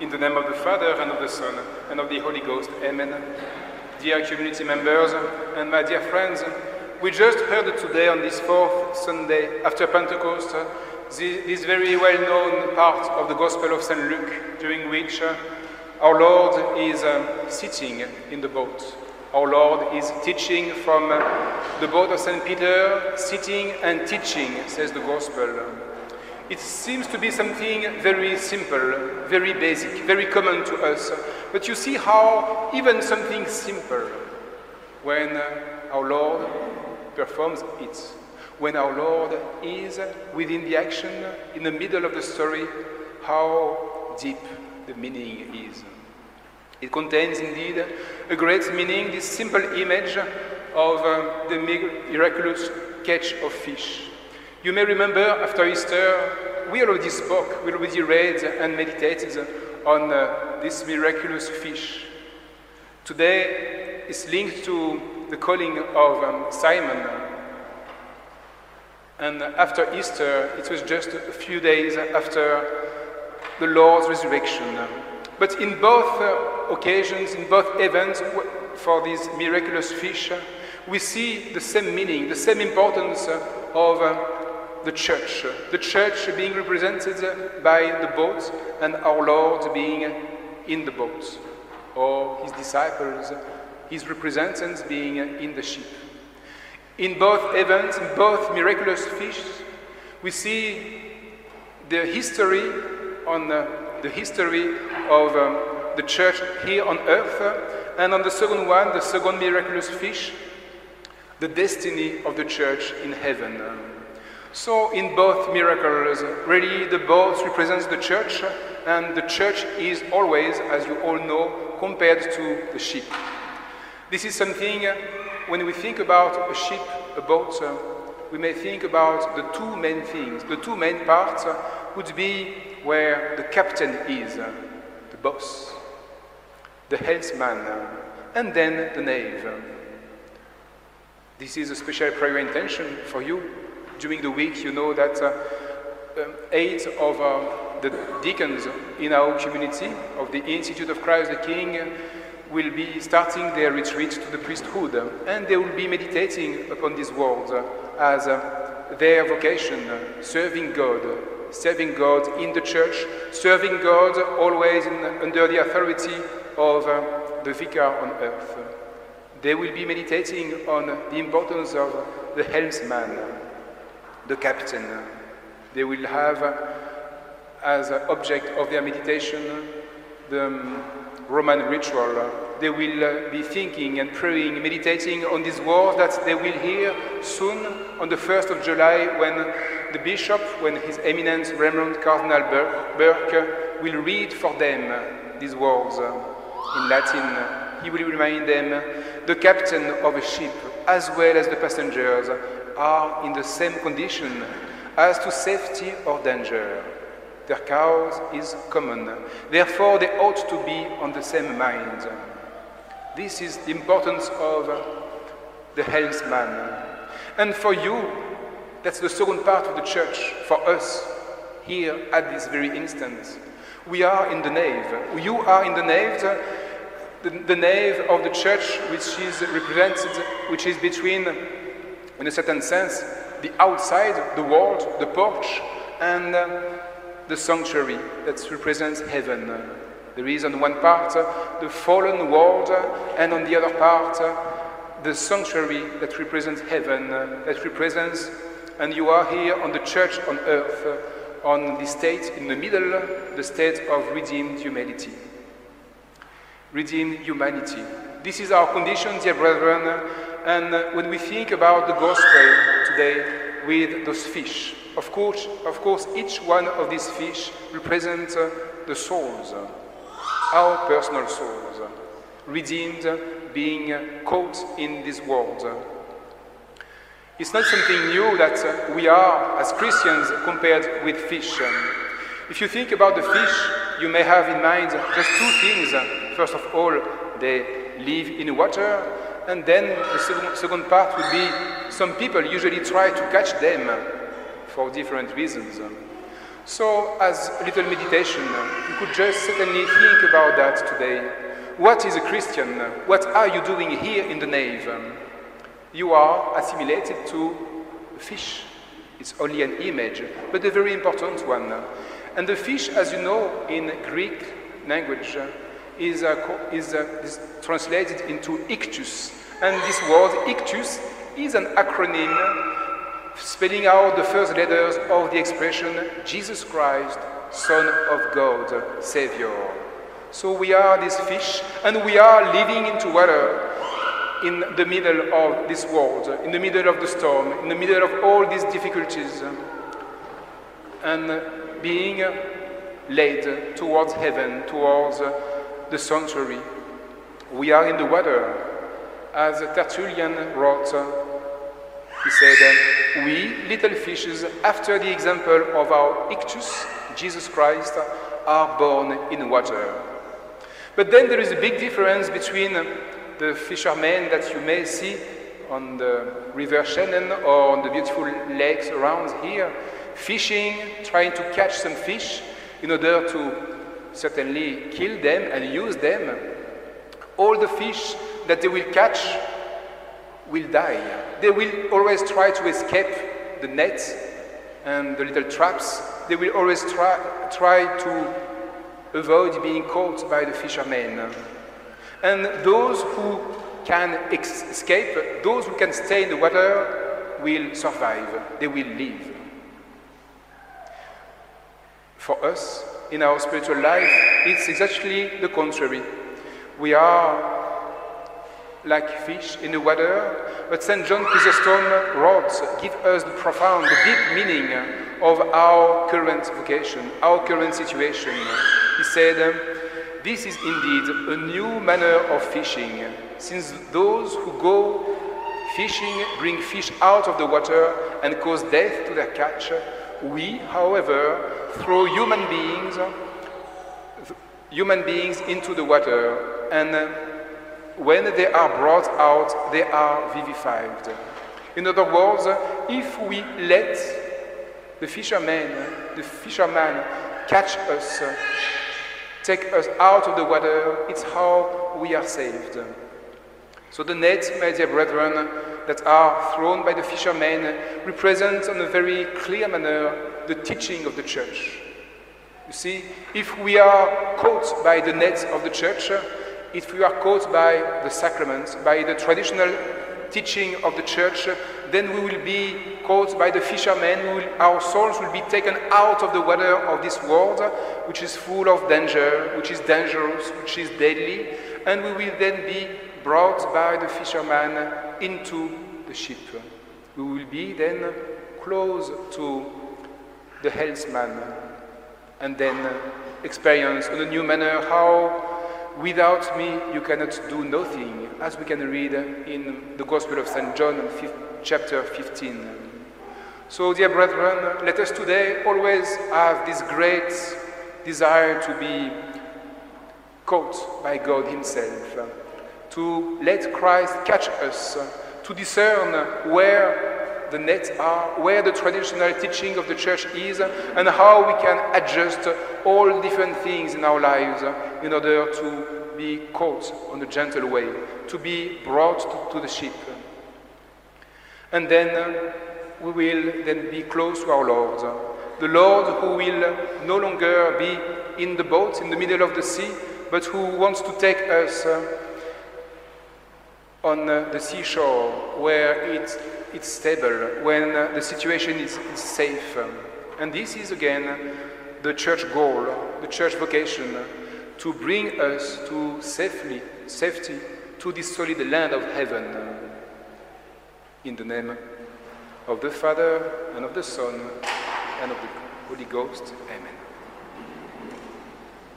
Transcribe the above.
In the name of the Father, and of the Son, and of the Holy Ghost. Amen. Dear community members and my dear friends, we just heard today on this fourth Sunday after Pentecost this very well known part of the Gospel of St. Luke, during which uh, our Lord is um, sitting in the boat. Our Lord is teaching from uh, the boat of St. Peter, sitting and teaching, says the Gospel. It seems to be something very simple, very basic, very common to us. But you see how even something simple, when our Lord performs it, when our Lord is within the action, in the middle of the story, how deep the meaning is. It contains indeed a great meaning, this simple image of uh, the miraculous catch of fish. You may remember after Easter, we already spoke, we already read and meditated on uh, this miraculous fish. Today is linked to the calling of um, Simon. And after Easter, it was just a few days after the Lord's resurrection. But in both uh, occasions, in both events, for these miraculous fish, we see the same meaning, the same importance of uh, the church. The church being represented by the boat and our Lord being in the boat, or his disciples, his representatives being in the ship. In both events, in both miraculous fish, we see the history on uh, the history of um, the church here on earth, and on the second one, the second miraculous fish, the destiny of the church in heaven. So, in both miracles, really the boat represents the church, and the church is always, as you all know, compared to the ship. This is something, when we think about a ship, a boat, we may think about the two main things. The two main parts would be where the captain is, the boss, the helmsman, and then the nave. This is a special prayer intention for you. During the week, you know that uh, um, eight of uh, the deacons in our community of the Institute of Christ the King will be starting their retreat to the priesthood, and they will be meditating upon these words as uh, their vocation, serving God, serving God in the church, serving God always in, under the authority of the vicar on earth. They will be meditating on the importance of the helmsman, the captain. They will have uh, as an object of their meditation the um, Roman ritual. They will uh, be thinking and praying, meditating on these words that they will hear soon on the 1st of July when the bishop, when His Eminence Reverend Cardinal Burke will read for them these words in Latin. He will remind them the captain of a ship, as well as the passengers, are in the same condition as to safety or danger. Their cause is common. Therefore, they ought to be on the same mind. This is the importance of the helmsman. And for you, that's the second part of the church. For us, here at this very instant, we are in the nave. You are in the nave, the, the nave of the church, which is represented, which is between, in a certain sense, the outside, the world, the porch, and uh, the sanctuary that represents heaven. There is on one part uh, the fallen world, and on the other part, uh, the sanctuary that represents heaven, that represents, and you are here on the church on earth, on the state in the middle, the state of redeemed humanity. Redeemed humanity. This is our condition, dear brethren, and when we think about the gospel today with those fish, of course, of course, each one of these fish represents uh, the souls, uh, our personal souls, uh, redeemed, being caught in this world. It's not something new that we are as Christians compared with fish. If you think about the fish, you may have in mind just two things. First of all, they live in water, and then the second, second part would be some people usually try to catch them for different reasons. So, as a little meditation, you could just certainly think about that today. What is a Christian? What are you doing here in the nave? You are assimilated to a fish. It's only an image, but a very important one. And the fish, as you know, in Greek language, is, uh, is, uh, is translated into ichthys. And this word, ichthys, is an acronym spelling out the first letters of the expression Jesus Christ, Son of God, Savior. So we are this fish, and we are living into water in the middle of this world, in the middle of the storm, in the middle of all these difficulties, and being led towards heaven, towards the sanctuary. We are in the water, as Tertullian wrote. He said, We, little fishes, after the example of our ichthys, Jesus Christ, are born in water. But then there is a big difference between the fishermen that you may see on the River Shannon or on the beautiful lakes around here, fishing, trying to catch some fish in order to certainly kill them and use them. All the fish that they will catch will die. They will always try to escape the nets and the little traps. They will always try, try to avoid being caught by the fishermen. And those who can escape, those who can stay in the water, will survive. They will live. For us, in our spiritual life, it's exactly the contrary. We are like fish in the water, but St. John Chrysostom wrote, give us the profound, the deep meaning of our current vocation, our current situation. He said, this is indeed a new manner of fishing, since those who go fishing bring fish out of the water and cause death to their catch. We, however, throw human beings, human beings into the water, and when they are brought out, they are vivified. In other words, if we let the fishermen, the fisherman catch us, take us out of the water, it's how we are saved. So the nets, my dear brethren, that are thrown by the fishermen represent in a very clear manner the teaching of the church. You see, if we are caught by the nets of the church, if we are caught by the sacraments, by the traditional teaching of the church, then we will be caught by the fishermen. Will, our souls will be taken out of the water of this world, which is full of danger, which is dangerous, which is deadly, and we will then be brought by the fisherman into the ship. We will be then close to the helmsman, and then experience in a new manner how Without me, you cannot do nothing, as we can read in the Gospel of St. John, chapter 15. So, dear brethren, let us today always have this great desire to be caught by God Himself, to let Christ catch us, to discern where the nets are, where the traditional teaching of the church is, and how we can adjust all different things in our lives in order to be caught on a gentle way, to be brought to, the ship. And then uh, we will then be close to our Lord. The Lord who will no longer be in the boat in the middle of the sea, but who wants to take us uh, on the seashore where it's, it's stable, when the situation is, is safe. And this is again the church goal, the church vocation, to bring us to safely, safety to this solid land of heaven. In the name of the Father, and of the Son, and of the Holy Ghost. Amen.